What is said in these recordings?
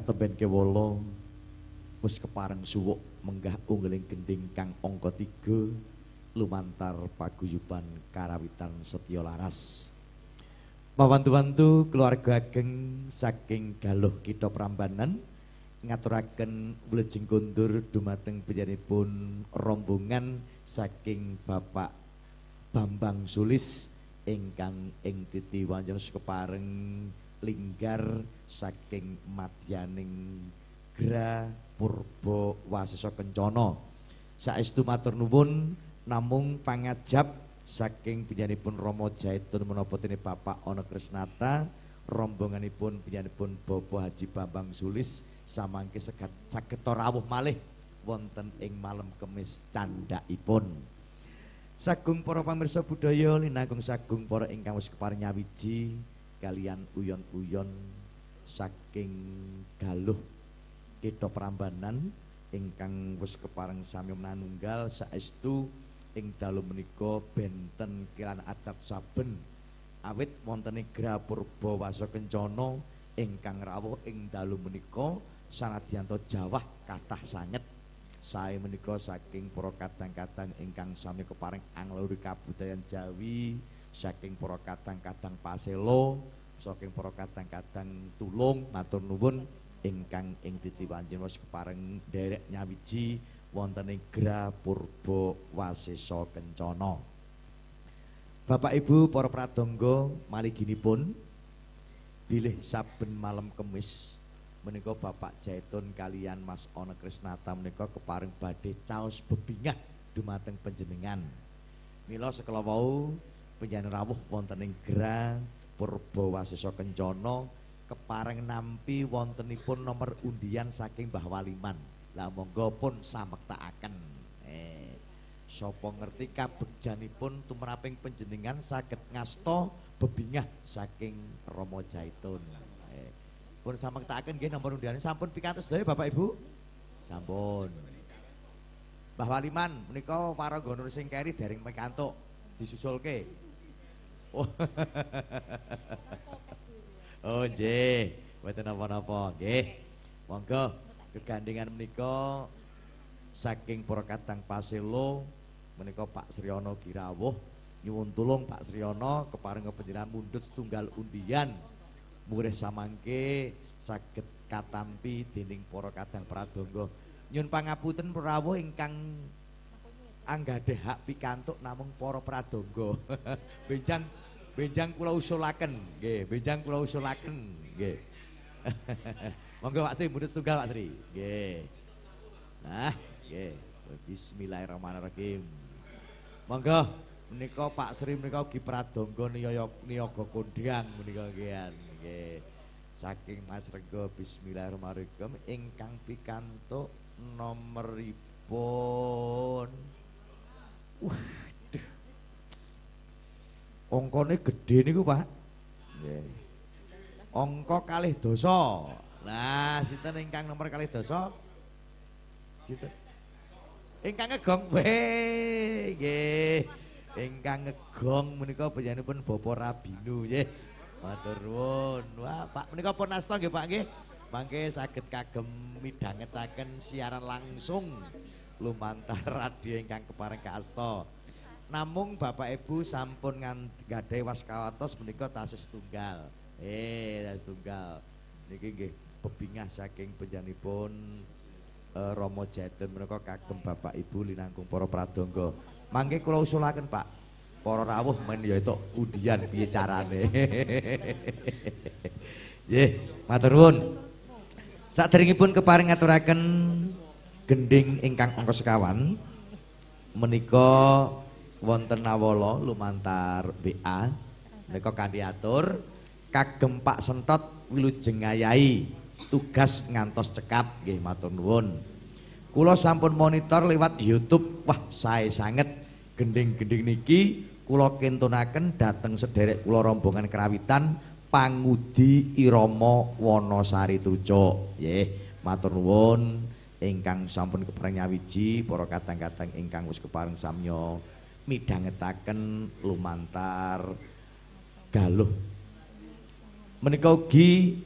katemben kewala wis kepareng suwuk menggah unggeling gending kang angka 3 lumantar paguyuban karawitan setya laras. Mawantu-wantu keluarga ageng saking galuh kita Prambanan ngaturaken wilujeng kondur dumateng panjenenganipun rombongan saking Bapak Bambang Sulis ingkang ing titi wanjen kepareng linggar saking madyaning Gra Purba Wasesa Kencana. Saestu matur nuwun namung pangajab saking panjenenganipun Rama Jaitun menapa dene Bapak Ana Krisnata rombonganipun panjenenganipun Bapak Haji Bambang Sulis samangke segat saged rawuh malih wonten ing malam kemis candhaipun. Sagung para pamirsa budaya linangkung sagung para ingkang wis keparing nyawiji kalian uyon-uyon saking galuh kita Prambanan ingkang wis kepareng sami manunggal saestu ing dalu menika benten kelan adat saben. Awit wonten ing Gra Purba Wasa Kencana ingkang rawuh ing dalu menika sanadyanto Jawah kathah sanget. Sae menika saking para kadang-kadang ingkang sami kepareng angluri kabudayan Jawi saking para kadang-kadang paselo saking para kadang-kadang tulung matur nuwun ingkang ing titiwanjen wis kepareng derek nyawiji wonten ing Gra Purba Wasesa Kencana Bapak Ibu para pradangga maliginipun bilih saben malam kemis menika Bapak Jaitun kalian Mas Ana Krisnata menika kepareng badhe caos bebingah dumateng panjenengan. Mila sekala wau panjenengan rawuh wonten ing Gra Purbawasesa Kencana kepareng nampi wontenipun nomor undian saking Mbah Waliman. Lah monggo pun samektakaken. Eh, sapa ngerti kabegjanipun tumraping panjenengan saged ngasta bebingah saking Rama Jaitun. Eh, pun samektakaken nggih nomor undian sampun pikantos sedaya Bapak Ibu. Sampun. Mbah Waliman menika paraga nur sing keri dereng pikantuk disusulke. Oh. nggih, mboten napa-napa. Nggih. Monggo kegandengan menika saking para kadang paselo menika Pak Sriono Girawuh nyuwun tulung Pak Sriono kepareng panjenengan mundhut setunggal undian murih samangke saged katampi dening para kadang pradonga. Nyun pangapunten rawuh ingkang anggadhe hak pikantuk namung para pradonga. benjang benjang kula usulaken, nggih, benjang kula usulaken, nggih. Monggo Pak Sri mundhut tunggal Pak Sri. Nggih. Nah, nggih. Bismillahirrahmanirrahim. Monggo menika Pak Sri menika ugi pradonga niyaga kondhang menika nggih. Nggih. Saking Mas Rego Bismillahirrahmanirrahim ingkang pikantuk nomoripun Waduh. Ongkone gede niku, Pak. Nggih. Angka kalih dosa. Lah, sinten ingkang nomor kalih dosa? Sinten? Ingkang ngegong we, nggih. Ingkang ngegong menika panjenenganipun Bapak Rabinu nggih. Matur nuwun. Wah, Pak menika pun asta nggih, Pak nggih. Mangke saged kagem midhangetaken siaran langsung lumantar radio ingkang kepareng kaasta. Namung Bapak Ibu sampun ngadhe waskawatos menika tasih tunggal. Eh, tasih tunggal. Niki nggih bebingah saking panjenenganipun uh, Rama Jaitun menika kagem Bapak Ibu linangkung para pradangga. Mangke kula usulaken, Pak. Para rawuh men ya itu udian piye carane. Nggih, matur nuwun. Saderengipun keparing ngaturaken gending ingkang angka sekawan menika wonten nawala lumantar BA menika kanthi atur kagem Pak Sentot wilujeng ngayahi tugas ngantos cekap nggih matur nuwun. Kula sampun monitor lewat YouTube. Wah sae sanget. Gending-gending niki kula kentunaken dateng sederek kula rombongan kerawitan pangudi irama Wonosari Trucuk. Nggih matur nuwun ingkang sampun kepareng nyawiji para kadang-kadang ingkang wis kepareng samya midhangetaken lumantar galuh. Menika ugi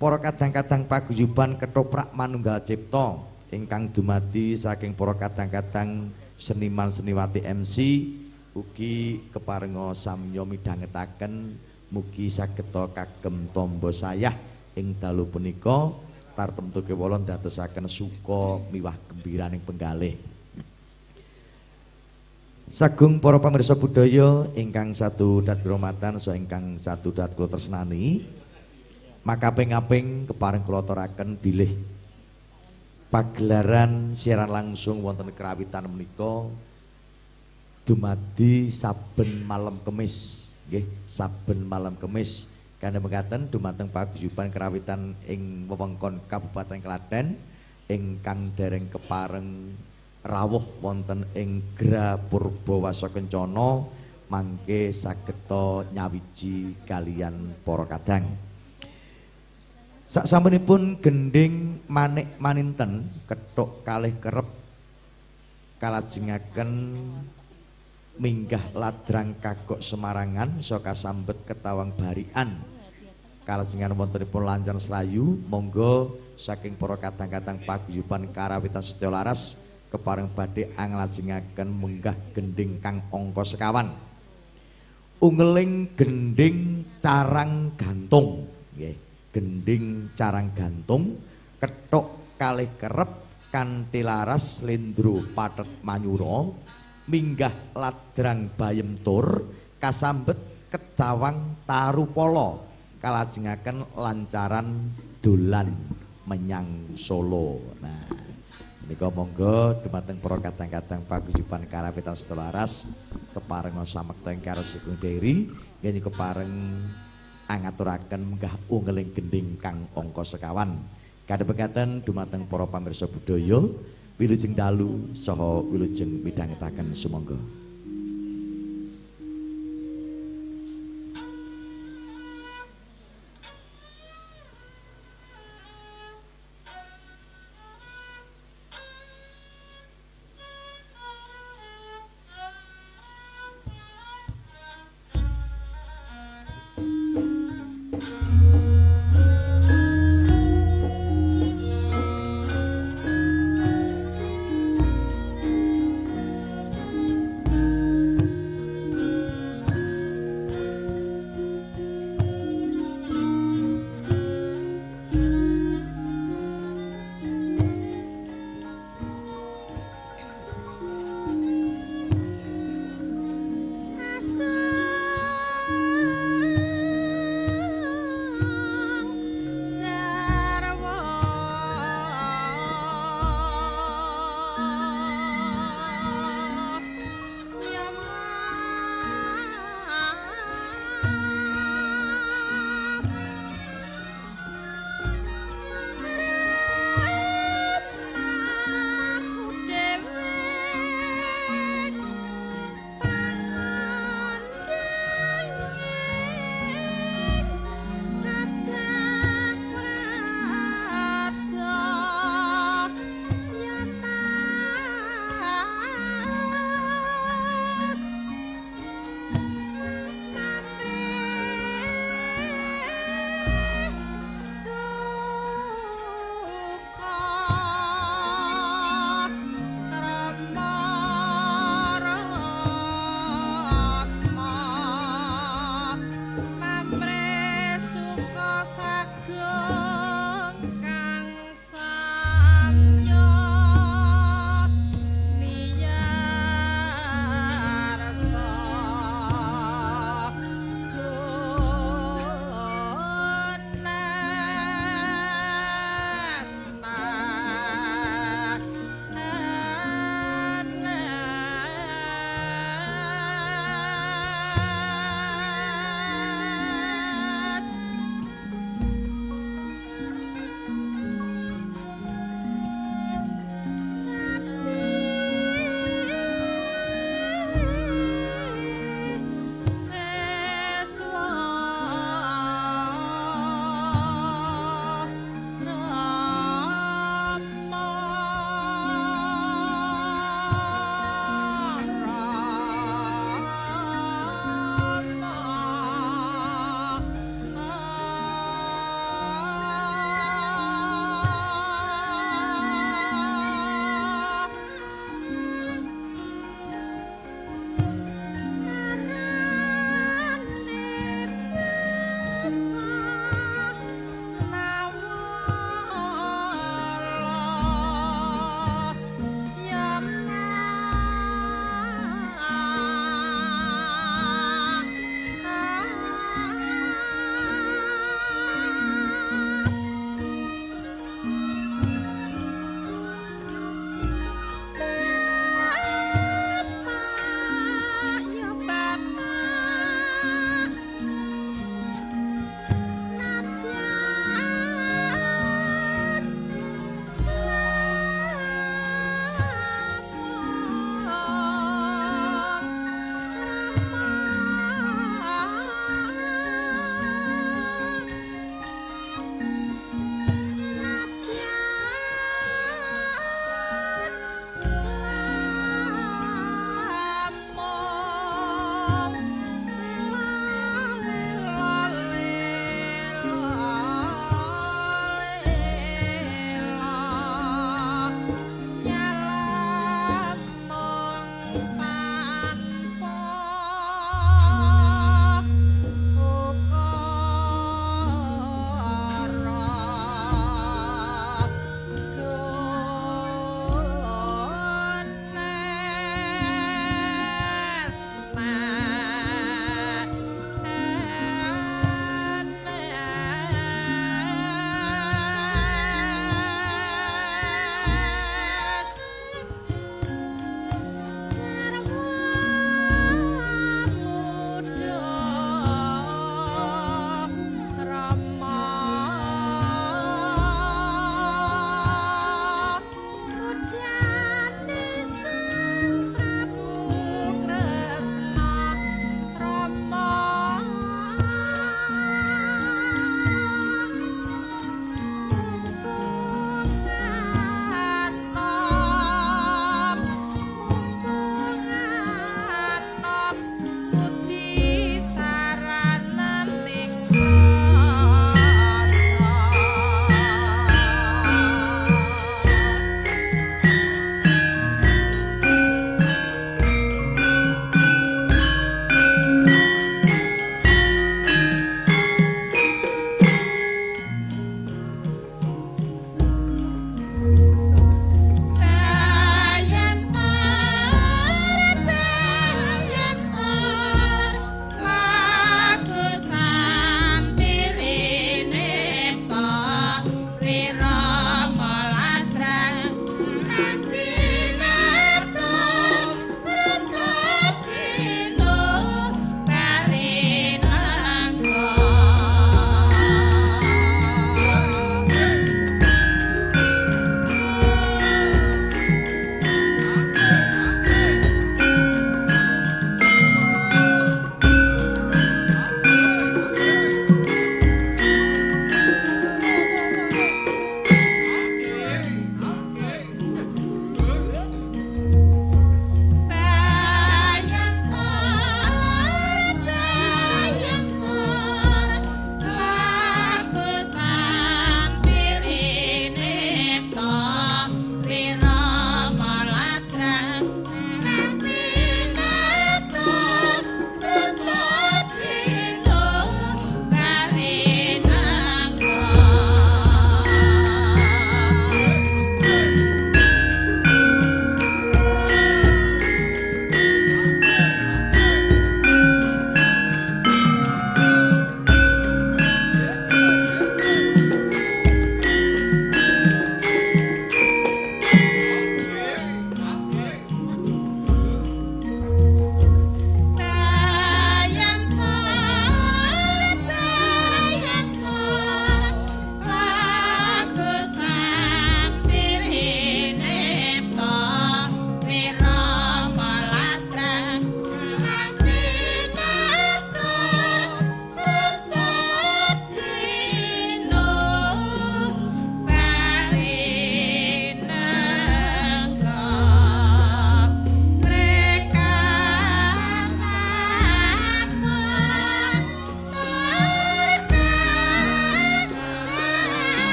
para kadang-kadang paguyuban ketoprak manunggal cipta ingkang dumadi saking para kadang-kadang seniman seniwati MC ugi keparenga samya midhangetaken mugi sageta kagem tombo sayah ing dalu punika tartemtu kewala ndadosaken suka miwah gembiraning penggalih. Sagung para pamirsa budaya ingkang satu dat kromatan so ingkang satu dat kula tresnani maka pengaping kepareng kula aturaken bilih pagelaran siaran langsung wonten kerawitan menika dumadi saben malam kemis nggih saben malam kemis kana mekaten dumateng paguyuban kerawitan ing wewengkon Kabupaten Klaten ingkang dereng kepareng rawuh wonten ing Gra Purbawasa Kencana mangke sageta nyawiji kalian para kadang. Saksampunipun gending manik maninten kethuk kalih kerep kalajengaken minggah ladrang kagok Semarangan saka sambet ketawang barian. Kalajengan wontenipun lancar selayu monggo saking para kadang-kadang paguyuban karawitan Setyo Laras kepareng badhe anglajengaken munggah gending kang angka sekawan. Ungeling gending carang gantung, nggih. Gending carang gantung kethuk kalih kerep kanthi laras lendro pathet manyura minggah ladrang bayem tur kasambet kedawang tarupala kalajengaken lancaran dolan menyang Solo. Nah, Nika monggo dumateng para kadang-kadang paguyuban karawitan setelaras kepareng samekta ing karo Sugeng Deri yen kepareng angaturaken menggah ungeling gending kang angka sekawan. Kadhepekaten dumateng para pamirsa budaya wilujeng dalu saha wilujeng midhangetaken sumangga.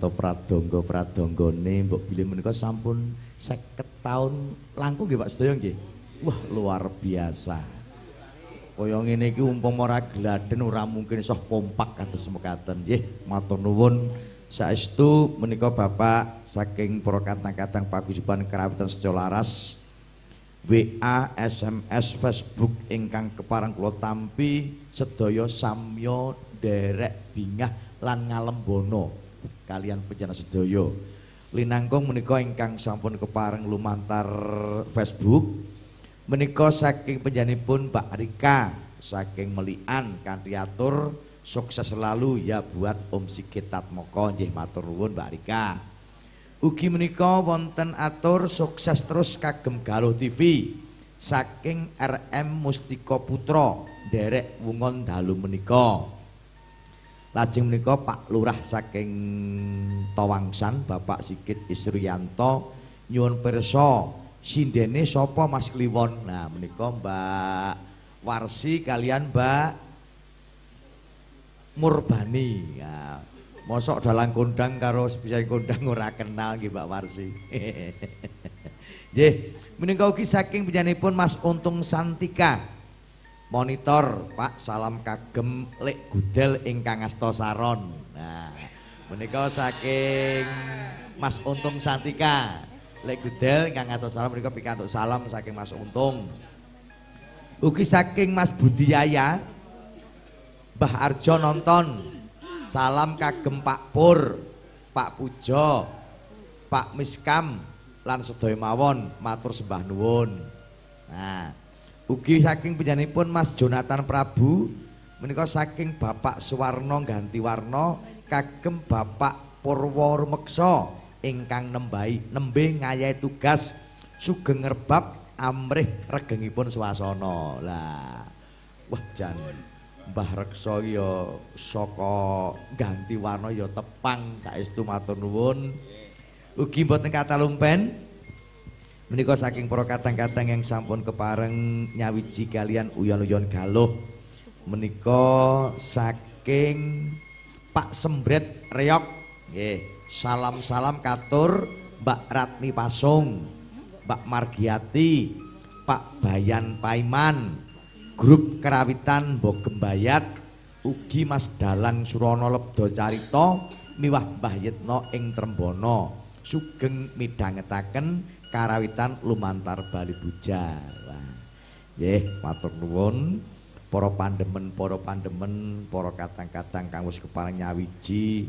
Nadyanto pradonga pradonggane mbok bilih menika sampun 50 taun langkung nggih Pak sedaya nggih. Wah luar biasa. Kaya ngene iki umpama ora gladen ora mungkin iso kompak kados mekaten nggih. Matur nuwun. Saestu menika Bapak saking para kadang-kadang paguyuban kerawitan Secolaras WA, SMS, Facebook ingkang keparang kula tampi sedaya samya derek bingah lan ngalembono kalian penjana sedaya. Linangkung menika ingkang sampun kepareng lumantar Facebook menika saking penjanipun Mbak Rika saking Melian kanthi atur sukses selalu ya buat Om Sikit Tatmoko nggih matur nuwun Mbak Rika. Ugi menika wonten atur sukses terus kagem Galuh TV saking RM Mustika Putra derek wungon dalu menika. Lajeng menika Pak Lurah saking Tawangsan Bapak Sikit Isriyanto nyuwun pirsa sindene sapa Mas Kliwon. Nah menika Mbak Warsi kalian Mbak Murbani. Nah, Mosok dalang kondang karo spesial kondang ora kenal nggih Mbak Warsi. Nggih, menika ugi saking panjenenganipun Mas Untung Santika. Monitor Pak salam kagem Lek Gudel ingkang asta saron. Nah, menika saking Mas Untung Santika. Lek Gudel ingkang asta saron menika pikantuk salam saking Mas Untung. Ugi saking Mas Budiyaya Mbah Arjo nonton Salam kagem Pak Pur, Pak Pujo, Pak Miskam lan sedaya mawon matur sembah nuwun. Nah, ugi saking panjenenganipun Mas Jonathan Prabu menika saking Bapak Suwarno ganti warna kagem Bapak Purwo Rumeksa ingkang nembahi nembe ngayahi tugas sugeng ngerbab amrih regengipun swasana. Lah, wah jan Mbah Reksa ya saka ganti warna ya tepang saestu matur nuwun. Ugi mboten kata lumpen. Menika saking para kadang-kadang yang sampun kepareng nyawiji kalian uyon-uyon galuh. Menika saking Pak Sembret Reok nggih. Salam-salam katur Mbak Ratni Pasung, Mbak Margiati, Pak Bayan Paiman, grup kerawitan Bogembayat ugi Mas Dalang Surono Lebdo Carito miwah Mbah Yitno ing Trembono sugeng midhangetaken karawitan lumantar Bali Buja nggih matur nuwun. Para pandemen para pandemen para kadang-kadang kang wis kepareng nyawiji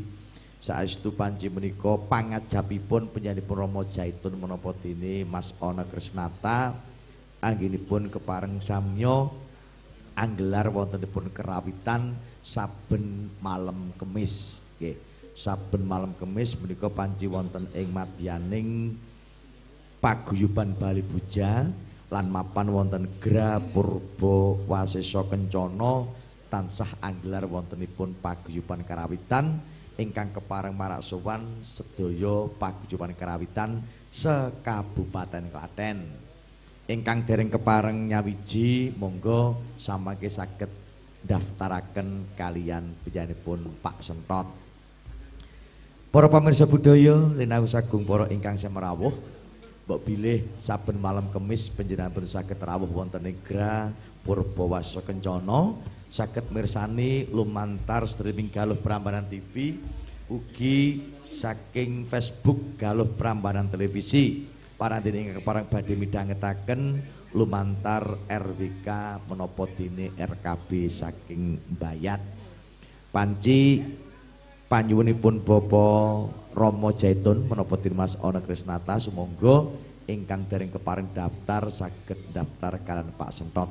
saestu panci menika pangajapipun penyanipun Rama Jaitun menapa dene Mas Ana Krisnata anggenipun kepareng samya anggelar wontenipun kerawitan saben malam kemis. Nggih saben malam kemis menika panci wonten ing madyaning paguyuban Bali Buja lan mapan wonten Gra Purba Wasesa Kencana tansah anggelar wontenipun paguyuban karawitan ingkang kepareng marak sowan sedaya paguyuban karawitan sekabupaten Klaten. ingkang dereng kepareng nyawiji monggo samangke saged daftaraken kalian panjenenganipun Pak Sentot. Para pamirsa budaya linawu sagung para ingkang semerawuh mbok bilih saben malam kemis panjenenganipun saged rawuh wonten ing Gra Purbawasa Kencana saged mirsani lumantar streaming Galuh Prambanan TV ugi saking Facebook Galuh Prambanan Televisi parandene ingkang parang badhe midhangetaken lumantar RWK menapa dene RKB saking Bayat. Panci panyuwunipun Bapak Romo Jaitun menapa dene Mas Ana Krisnata sumangga ingkang dereng kepareng daftar saged daftar kalian Pak Sentot.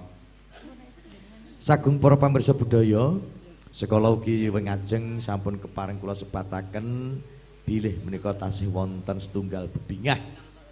Sagung para pamirsa budaya, sekolah ugi wengajeng sampun kepareng kula sebataken bilih menika tasih wonten setunggal bebingah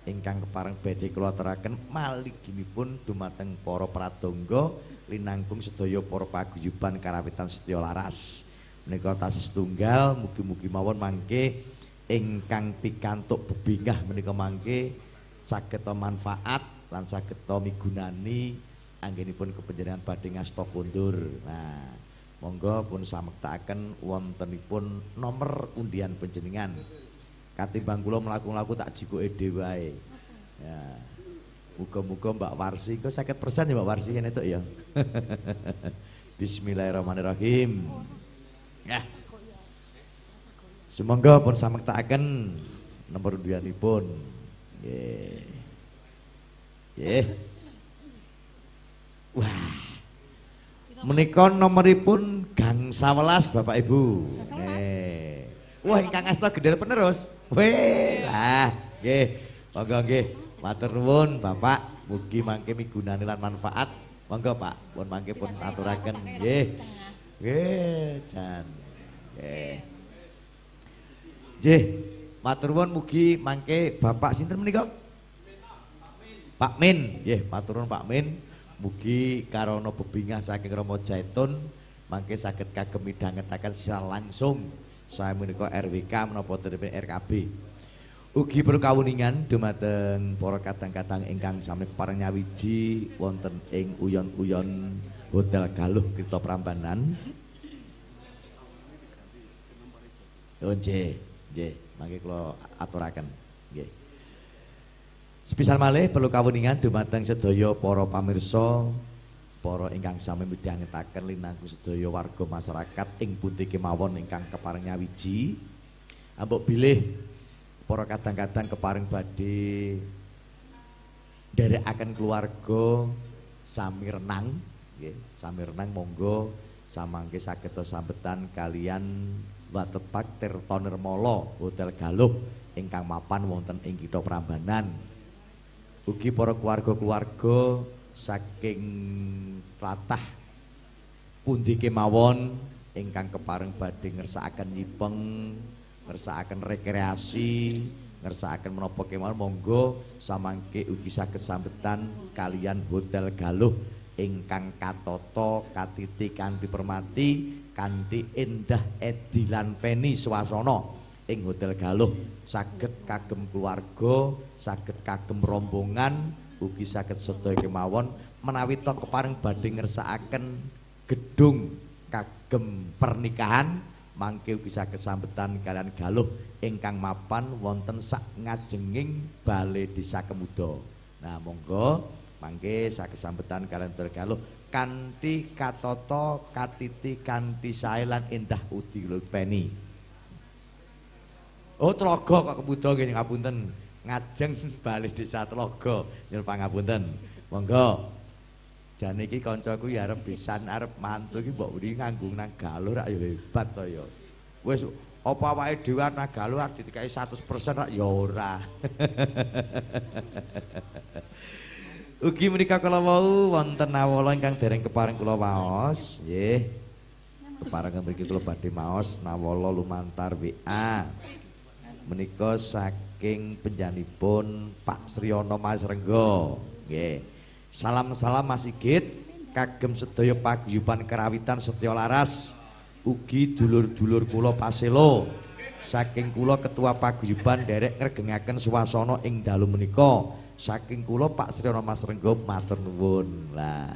ingkang kepareng badhe kula aturaken maliginipun dumateng para pradonga linangkung sedaya para paguyuban karawitan Setya Laras. Menika tasih setunggal mugi-mugi mawon mangke ingkang pikantuk bebingah menika mangke saged manfaat lan saged migunani anggenipun kepanjenengan badhe ngasta kondur. Nah, monggo pun samektakaken wontenipun nomor undian panjenengan. Katimbang kula mlaku-mlaku tak jikuke dhewe wae. Ya. Muga-muga Mbak Warsi kok 50% ya Mbak Warsi kan itu ya. Bismillahirrahmanirrahim. Ya. Semoga pun samektakaken nomor undianipun. Nggih. Nggih. Wah. Menika nomoripun gang 11 Bapak Ibu. Nggih. Wah ingkang asta gendel penerus. Weh, lah nggih. Monggo nggih. Matur nuwun Bapak, mugi mangke migunani lan manfaat. Monggo Pak, pun mangke pun aturaken nggih. Nggih, jan. Nggih. Nggih. Matur nuwun mugi mangke Bapak sinten menika? Pak Min, nggih, matur nuwun Pak Min. Mugi karono bebingah saking Romo Jaitun mangke saged kagem midhangetaken secara langsung saya menika RWK menapa RKB. Ugi berkawuningan dumateng para kadang-kadang ingkang sami pareng nyawiji wonten ing uyon-uyon Hotel Galuh Kita Prambanan. Oh nggih, mangke kula aturaken. Nggih. Sepisal malih perlu kawuningan dumateng sedaya para pamirsa para ingkang sami midhangetaken linangku sedaya warga masyarakat ing pundi kemawon ingkang kepareng nyawiji. Ambok bilih para kadang-kadang keparing badhe akan keluarga sami renang nggih sami renang monggo samangke saged sambetan kalian Watepak Tirta Nirmala Hotel Galuh ingkang mapan wonten ing Kitha Prambanan. Ugi para keluarga-keluarga saking tlatah pundi kemawon ingkang kepareng badhe ngersakaken nyipeng ngersakaken rekreasi, ngersakaken menapa kemawon monggo samangke ugi saged sambetan kalian Hotel Galuh ingkang katata katiti kanthi permati kanthi endah edilan peni swasana ing Hotel Galuh. Saged kagem keluarga, saged kagem rombongan, ugi saged sedaya kemawon. Menawi to kepareng badhe ngersakaken gedung kagem pernikahan mangke bisa kesambetan kalian galuh ingkang mapan wonten sak ngajenging Balai Desa Kemudo. Nah, monggo mangke sak kesambetan kalian tergaluh kanthi katoto katiti kanthi sae lan endah udi peni. Oh, Tlaga kok Kemudo nggih ngapunten. Ngajeng Balai Desa Tlaga nyuwun pangapunten. Monggo Jane iki kancaku ya arep pisan arep mantu iki mbok wedi nganggo nang galuh rak ya hebat to ya. Wis apa awake dhewe nang galuh arep ditikai 100% rak ya ora. Ugi menika kala wau wonten nawala ingkang dereng keparing kula waos, nggih. Keparengan mriki kula badhe maos nawala lumantar WA. Menika saking penjanipun Pak Sriono Mas Renggo, nggih. Salam-salam Mas Sigit, kagem sedaya paguyuban kerawitan setya laras. Ugi dulur-dulur kula paselo. Saking kula ketua paguyuban derek ngregengaken swasana ing dalu menika. Saking kula Pak Sriono Mas Renggo matur nuwun. Lah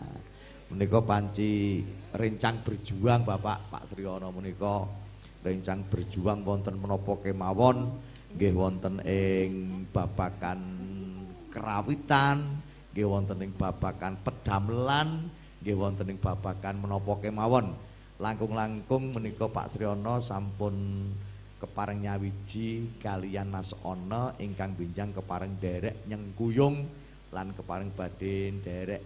menika panci rencang berjuang Bapak Pak Sriono menika rencang berjuang wonten menapa kemawon nggih wonten ing babakan kerawitan nggih wonten ing babakan pedamelan, nggih wonten ing babakan menapa kemawon. Langkung-langkung menika Pak Sriono sampun kepareng nyawiji kalian Mas Ana ingkang binjang kepareng derek nyengkuyung lan kepareng badhe derek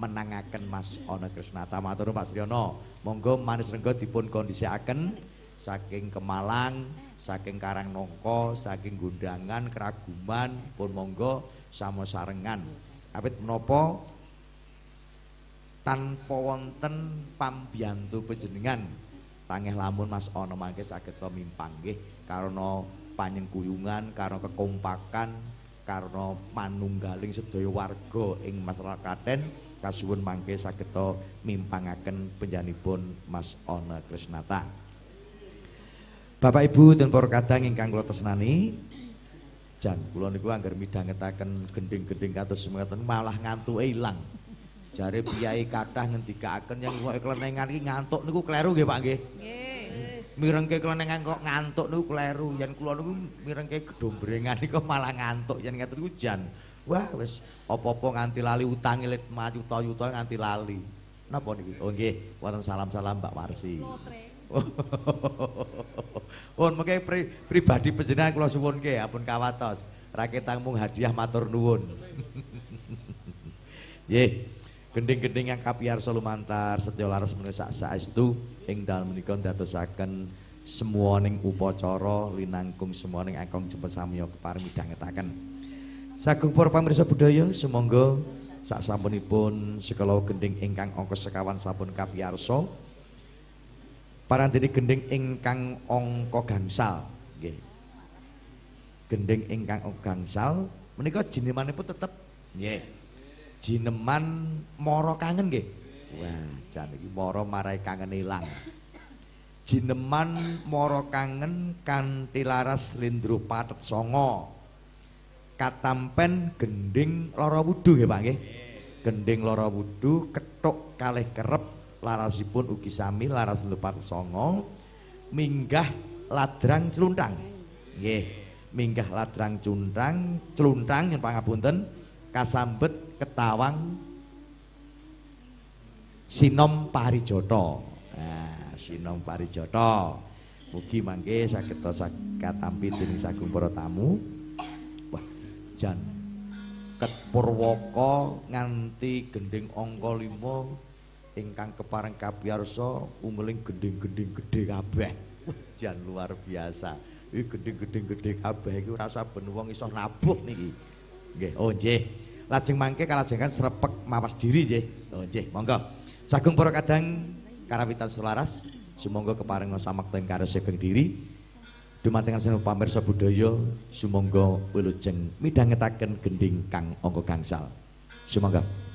menangaken Mas Ana Krisnata matur Pak Sriono. Monggo manis renggo dipun kondisiaken. Saking Kemalang, saking Karangnongko, saking Gundangan, Keraguman pun monggo sama sarengan. Awit menapa? Tanpa wonten pambiyantu panjenengan tangih lamun Mas ana mangke saged mimpang nggih karena panyengkuyungan karena kekompakan karena manunggaling sedaya warga ing masyarakat kasuwun mangke saged mimpangaken penjanipun Mas Ana Krisnata Bapak Ibu dan para kadang ingkang kula tresnani Jan, kula niku anggar midhangetaken gending-gending kados semeten malah ngantuke ilang. Jare piyai kathah ngendikaken yang kok klenengan iki ngantuk niku kleru nggih Pak nggih. Nggih. Mirengke klenengan kok ngantuk niku kleru. Yen kula niku mirengke gedombrengan niku malah ngantuk yen ngaten niku jan. Wah wis apa-apa nganti lali utang lit mayuta-yuta nganti lali. Napa niki? Oh nggih, wonten salam-salam Mbak Warsi. Pun mengke pri, pribadi panjenengan kula suwunke ampun kawatos. Raketang mung hadiah matur nuwun. Nggih. Gending-gending yang kapiyarsa lumantar setya laras menika saestu ing dalem menika ndadosaken semuaning upacara linangkung semuaning angkong jemput samya kepareng midhangetaken. Sagung para pamirsa budaya sumangga sak sampunipun sekala gending ingkang angka sekawan sampun kapiyarsa parandene gending ingkang angka gangsal nggih. Gending ingkang angka gangsal menika jinemanipun tetep nggih. Jineman mara kangen nggih. Wah, jan iki mara marai kangen ilang. Jineman mara kangen kanthi laras lindro patet songo. Katampen gending lara wudu nggih Pak nggih. Gending lara wudu ketuk kalih kerep larasipun ugi sami laras lindro patet songo. Minggah ladrang cluntang. Nggih. Minggah ladrang cuntang, cluntang yen pangapunten kasambet ketawang sinom parijoto. Nah, sinom parijoto. Mugi mangke saged katampi dening sagung para tamu. Wah, jan ket Purwaka nganti gending angka 5 ingkang kepareng kapiyarsa umeling gending-gending gedhe kabeh. Wah, jan luar biasa. Iki gending-gending gedhe kabeh iki rasa wong iso nabuh niki. Nggih, oh nggih. lajeng mangke kalajengan srepek mawas diri nggih. Oh nggih, monggo. Sagung para kadang karawitan selaras, sumangga keparenga samakten karo segeng diri. Dumateng senu pamirsa budaya, sumangga wilujeng midhangetaken gending kang angka gangsal. Sumangga.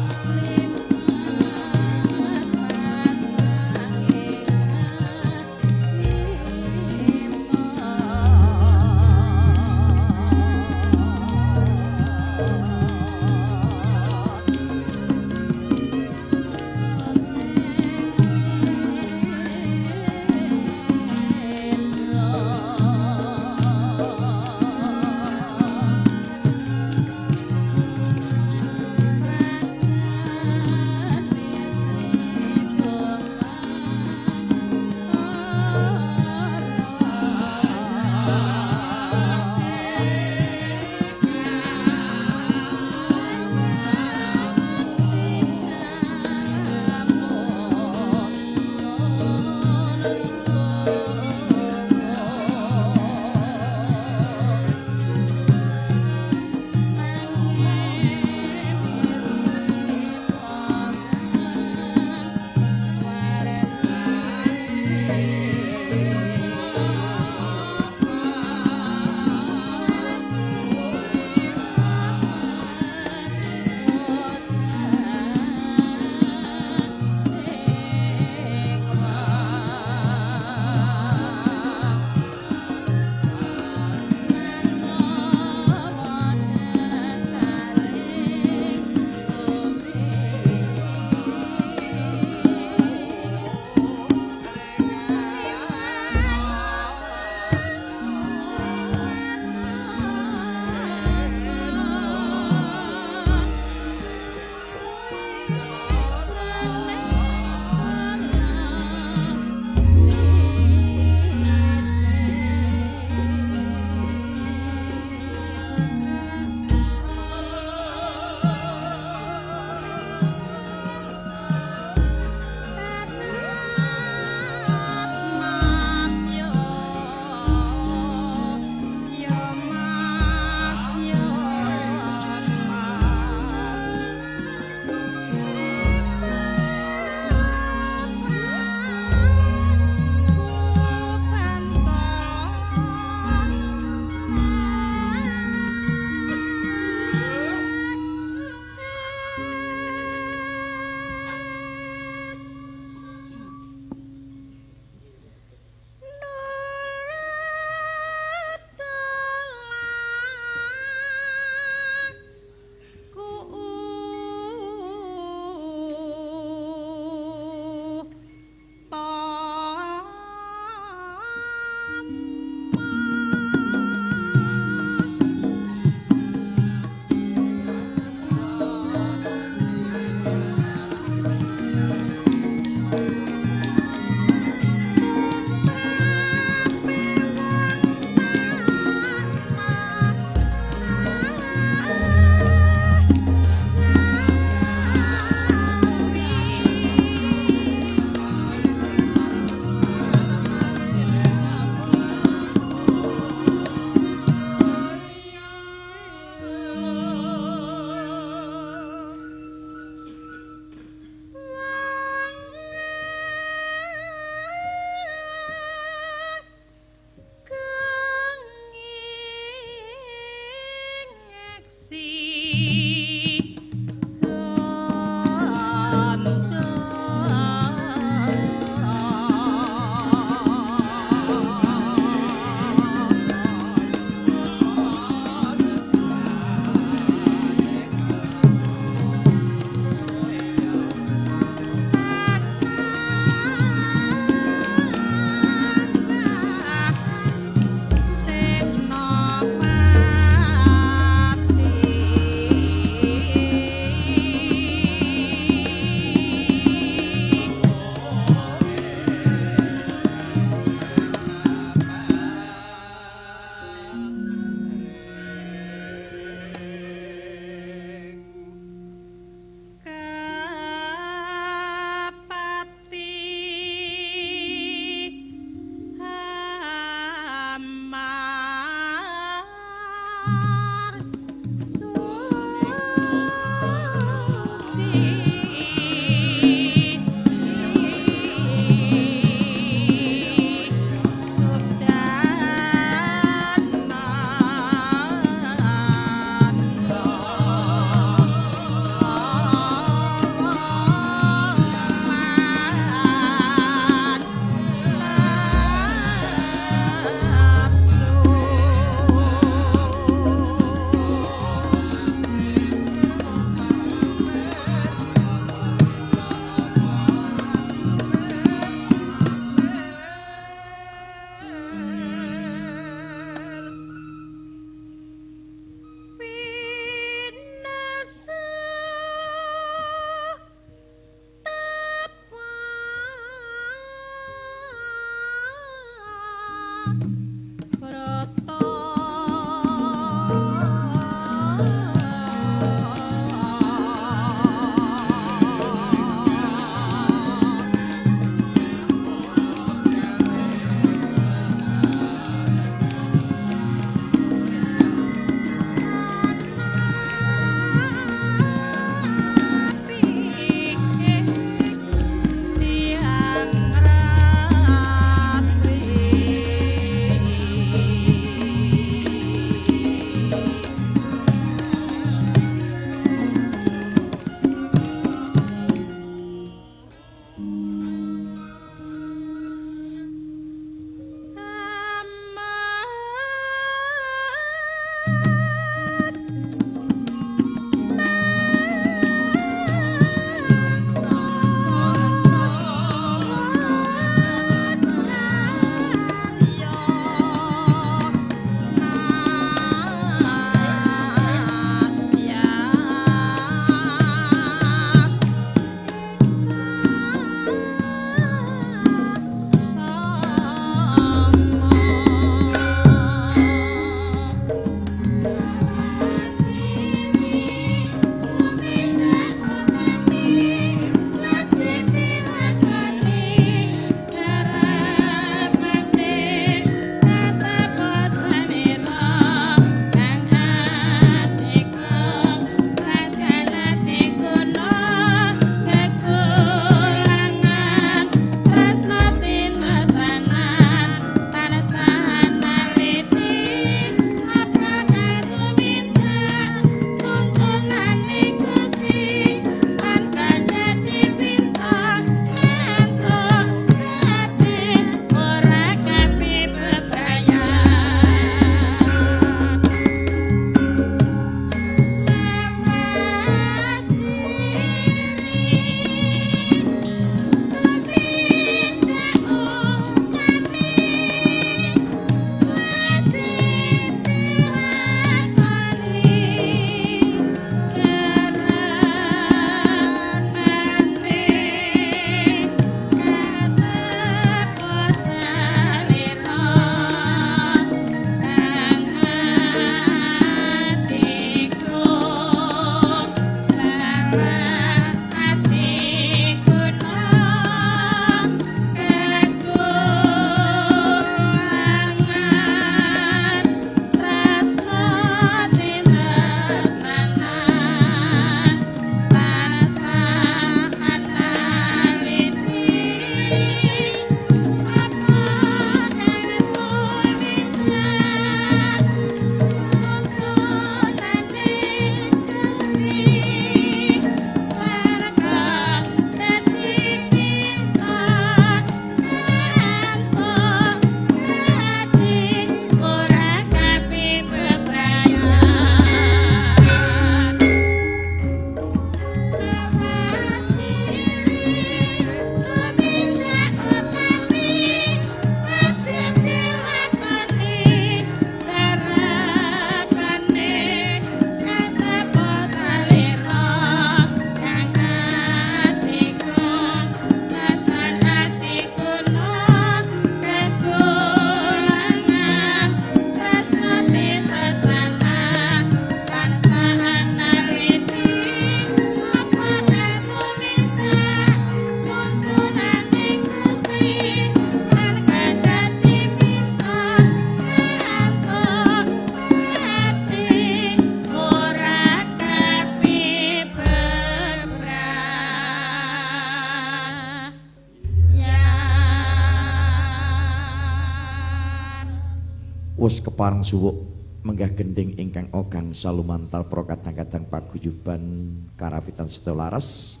Kepareng suwuk menggah gending ingkang ogang salumantar prokadang-kadang paguyuban karawitan setelaras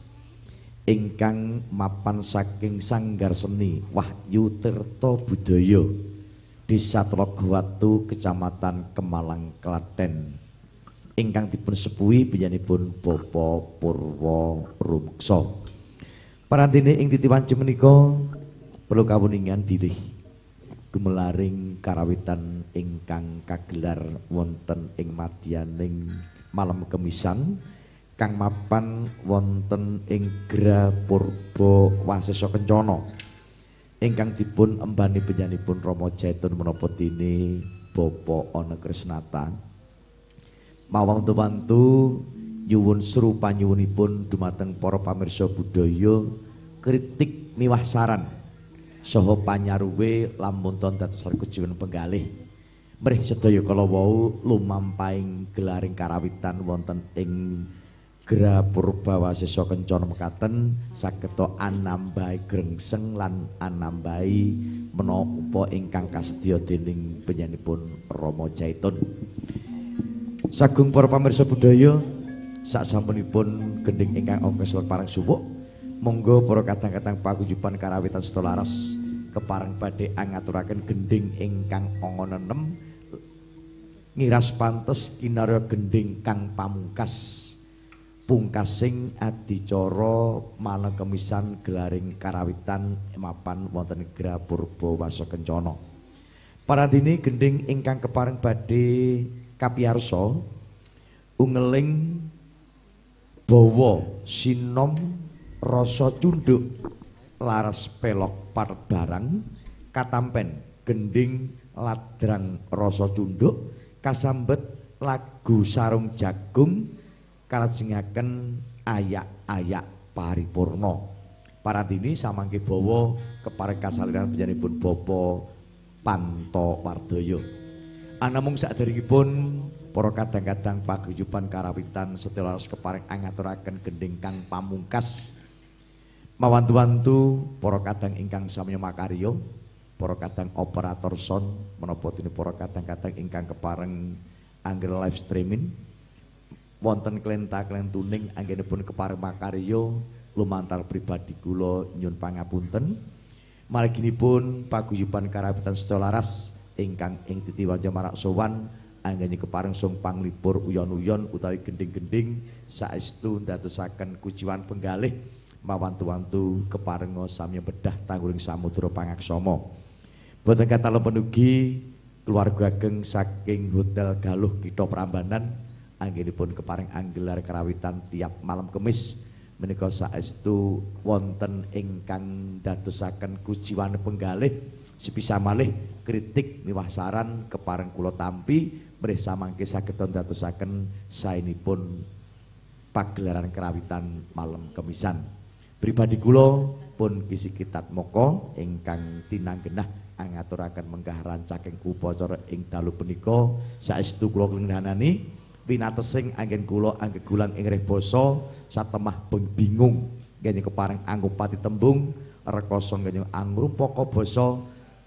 ingkang mapan saking sanggar seni Wahyu Tirta Budaya Desa Tlogowatu Kecamatan Kemalang Klaten. Ingkang dipun sepuhi panjenenganipun Bapak Purwa Rumeksa Parantine ing titiwan menika perlu kawuningan bilih gumelaring karawitan ingkang kagelar wonten ing madyaning malam kemisan kang mapan wonten ing Gra Purba Wasesa Kencana. Ingkang dipun embani penyanipun Rama Jaitun menapa dene Bapa Ana Krisnata mawang bantu nyuwun serupa nyuwunipun dumateng para pamirsa budaya kritik miwah saran saha panyaruwe lamun ton dados kejuwen penggalih mrih sedaya kala wau lumampahing gelaring karawitan wonten ing Gra Purbawasesa Kencana mekaten sageta anambahi grengseng lan anambahi menapa ingkang kasedya dening penyanipun Rama Jaitun. Sagung para pamirsa budaya saksampunipun gending ingkang ongkes parang suwuk monggo para kadang-kadang pagujuban karawitan setolaras kepareng badhe angaturaken gending ingkang ongonenem ngiras pantes kinarya gending kang pamungkas pungkasing adicara malang kemisan gelaring karawitan mapan wonten Gra Purba Wasa Kencana. Paradini gending ingkang kepareng badhe kapiyarsa ungeling bawa sinom rasa cunduk laras pelok paret barang katampen gending ladrang rasa cunduk kasambet lagu sarung jagung kalajengaken ayak-ayak paripurna. Parantini samangke bawa kepareng kasaliran panjenenganipun Bapa Panto Wardaya. Anamung saderengipun para kadang-kadang paguyuban karawitan setelaras kepareng angaturaken gending kang pamungkas mawantu-wantu para kadang ingkang samya makarya, para kadang operator sound menapa dene para kadang-kadang ingkang kepareng anggere live streaming. Wonten klenta-klentuning anggenipun kepareng makarya lumantar pribadi kula nyun pangapunten. Pun paguyuban karawitan setolaras ingkang ing titiwaja marak sowan anggene kepareng sung panglipur uyon-uyon utawi gending-gending saestu ndadosaken kuciwan penggalih mawantu-wantu keparenga samya bedah tangguring samudra pangaksama boten kata penugi keluarga ageng saking hotel Galuh Kitha Prambanan anggenipun keparing anggelar kerawitan tiap malam kemis. Menika saestu wonten ingkang dadosaken kuciwan penggalih sepisa malih kritik miwah saran kepareng kula tampi mrih samangke saged dadosaken saenipun pagelaran kerawitan malam kemisan. Pribadi kula pun kisi kitat moko ingkang tinanggenah angaturaken menggah rancaking upacara ing dalu punika saestu kula klendanani winatesing anggen kula anggegulang ing basa satemah bingung ngene kepareng anggupati tembung rekoso ngene angrupaka basa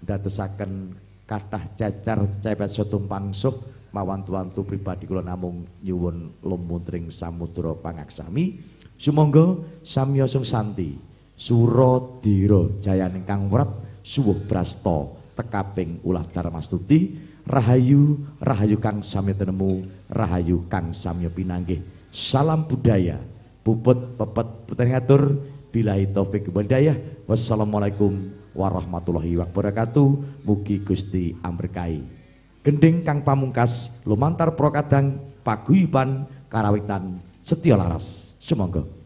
dadosaken kathah cacar cepet sotumpang suh mawantu-wantu pribadi kula namung nyuwun lumuntring samudra pangaksami. Sumangga samya sung santi suradira jayaning kang wrat suwuh brasta tekaping ulah darmastuti Rahayu, rahayu kang samya tenemu, rahayu kang samya pinanggih. Salam budaya, puput pepet putri ngatur, bilahi taufik hidayah. Wassalamualaikum warahmatullahi wabarakatuh. Mugi Gusti amberkahi. Gending kang pamungkas, lumantar prokadang, paguyuban, karawitan, setia laras. Sumangga.